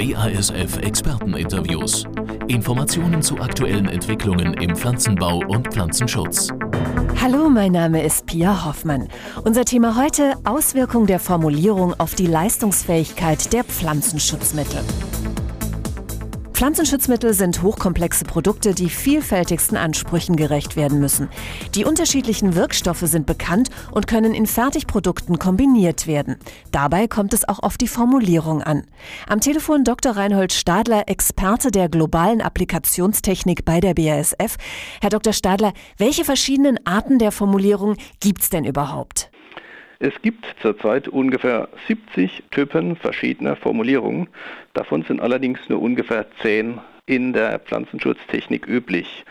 BASF Experteninterviews. Informationen zu aktuellen Entwicklungen im Pflanzenbau und Pflanzenschutz. Hallo, mein Name ist Pia Hoffmann. Unser Thema heute Auswirkung der Formulierung auf die Leistungsfähigkeit der Pflanzenschutzmittel. Pflanzenschutzmittel sind hochkomplexe Produkte, die vielfältigsten Ansprüchen gerecht werden müssen. Die unterschiedlichen Wirkstoffe sind bekannt und können in Fertigprodukten kombiniert werden. Dabei kommt es auch auf die Formulierung an. Am Telefon Dr. Reinhold Stadler, Experte der globalen Applikationstechnik bei der BASF. Herr Dr. Stadler, welche verschiedenen Arten der Formulierung gibt es denn überhaupt? Es gibt zurzeit ungefähr 70 Typen verschiedener Formulierungen. Davon sind allerdings nur ungefähr 10 in der Pflanzenschutztechnik üblich.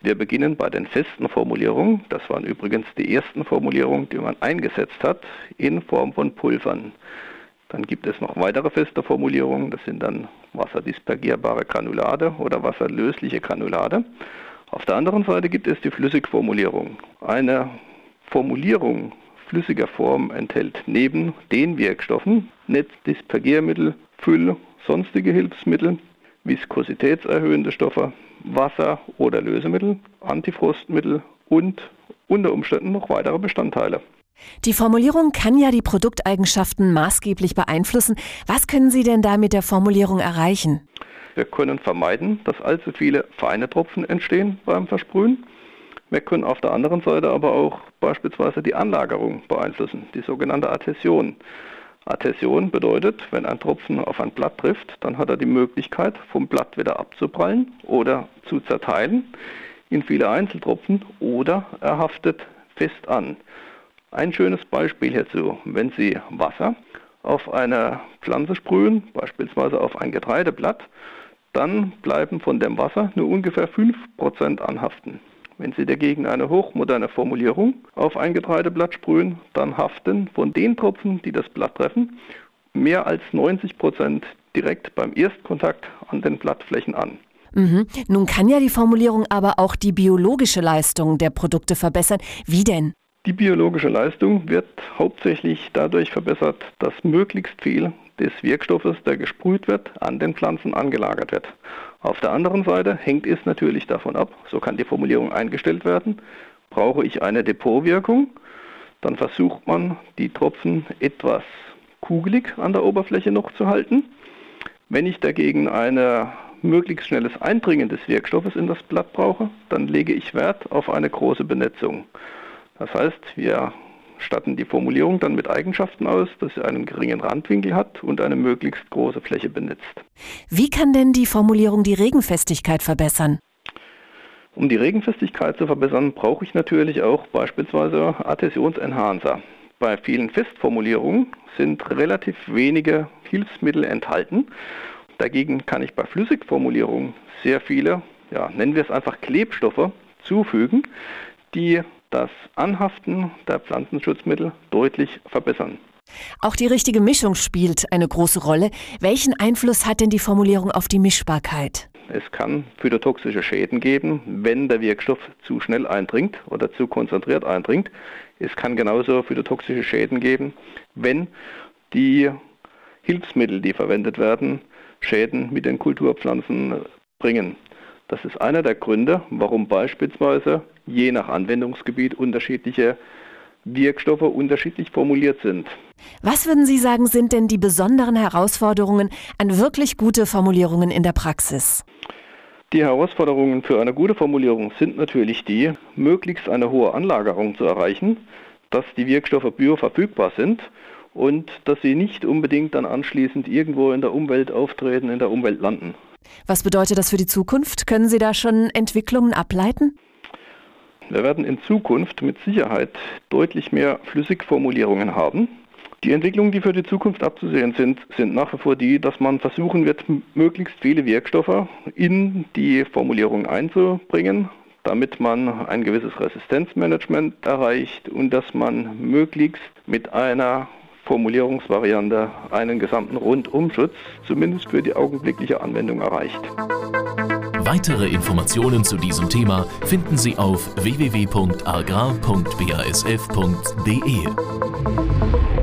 Wir beginnen bei den festen Formulierungen. Das waren übrigens die ersten Formulierungen, die man eingesetzt hat, in Form von Pulvern. Dann gibt es noch weitere feste Formulierungen. Das sind dann wasserdispergierbare Granulade oder wasserlösliche Granulade. Auf der anderen Seite gibt es die Flüssigformulierung. Eine Formulierung flüssiger Form enthält neben den Wirkstoffen Netzdispergiermittel, Füll, sonstige Hilfsmittel, viskositätserhöhende Stoffe, Wasser- oder Lösemittel, Antifrostmittel und unter Umständen noch weitere Bestandteile. Die Formulierung kann ja die Produkteigenschaften maßgeblich beeinflussen. Was können Sie denn da mit der Formulierung erreichen? Wir können vermeiden, dass allzu viele feine Tropfen entstehen beim Versprühen. Wir können auf der anderen Seite aber auch beispielsweise die Anlagerung beeinflussen, die sogenannte Adhäsion. Adhäsion bedeutet, wenn ein Tropfen auf ein Blatt trifft, dann hat er die Möglichkeit, vom Blatt wieder abzuprallen oder zu zerteilen in viele Einzeltropfen oder er haftet fest an. Ein schönes Beispiel hierzu, wenn Sie Wasser auf eine Pflanze sprühen, beispielsweise auf ein Getreideblatt, dann bleiben von dem Wasser nur ungefähr 5% anhaften. Wenn Sie dagegen eine hochmoderne Formulierung auf ein Getreideblatt sprühen, dann haften von den Tropfen, die das Blatt treffen, mehr als 90 Prozent direkt beim Erstkontakt an den Blattflächen an. Mhm. Nun kann ja die Formulierung aber auch die biologische Leistung der Produkte verbessern. Wie denn? Die biologische Leistung wird hauptsächlich dadurch verbessert, dass möglichst viel des Wirkstoffes, der gesprüht wird, an den Pflanzen angelagert wird. Auf der anderen Seite hängt es natürlich davon ab, so kann die Formulierung eingestellt werden, brauche ich eine Depotwirkung, dann versucht man die Tropfen etwas kugelig an der Oberfläche noch zu halten. Wenn ich dagegen ein möglichst schnelles Eindringen des Wirkstoffes in das Blatt brauche, dann lege ich Wert auf eine große Benetzung. Das heißt, wir statten die Formulierung dann mit Eigenschaften aus, dass sie einen geringen Randwinkel hat und eine möglichst große Fläche benutzt. Wie kann denn die Formulierung die Regenfestigkeit verbessern? Um die Regenfestigkeit zu verbessern, brauche ich natürlich auch beispielsweise Adhäsionsenhancer. Bei vielen Festformulierungen sind relativ wenige Hilfsmittel enthalten. Dagegen kann ich bei Flüssigformulierungen sehr viele, ja, nennen wir es einfach Klebstoffe, zufügen, die das Anhaften der Pflanzenschutzmittel deutlich verbessern. Auch die richtige Mischung spielt eine große Rolle. Welchen Einfluss hat denn die Formulierung auf die Mischbarkeit? Es kann phytotoxische Schäden geben, wenn der Wirkstoff zu schnell eindringt oder zu konzentriert eindringt. Es kann genauso phytotoxische Schäden geben, wenn die Hilfsmittel, die verwendet werden, Schäden mit den Kulturpflanzen bringen. Das ist einer der Gründe, warum beispielsweise je nach Anwendungsgebiet unterschiedliche Wirkstoffe unterschiedlich formuliert sind. Was würden Sie sagen, sind denn die besonderen Herausforderungen an wirklich gute Formulierungen in der Praxis? Die Herausforderungen für eine gute Formulierung sind natürlich die, möglichst eine hohe Anlagerung zu erreichen, dass die Wirkstoffe bioverfügbar sind und dass sie nicht unbedingt dann anschließend irgendwo in der Umwelt auftreten, in der Umwelt landen. Was bedeutet das für die Zukunft? Können Sie da schon Entwicklungen ableiten? Wir werden in Zukunft mit Sicherheit deutlich mehr Flüssigformulierungen haben. Die Entwicklungen, die für die Zukunft abzusehen sind, sind nach wie vor die, dass man versuchen wird, möglichst viele Wirkstoffe in die Formulierung einzubringen, damit man ein gewisses Resistenzmanagement erreicht und dass man möglichst mit einer Formulierungsvariante einen gesamten Rundumschutz, zumindest für die augenblickliche Anwendung, erreicht. Weitere Informationen zu diesem Thema finden Sie auf www.agrar.basf.de.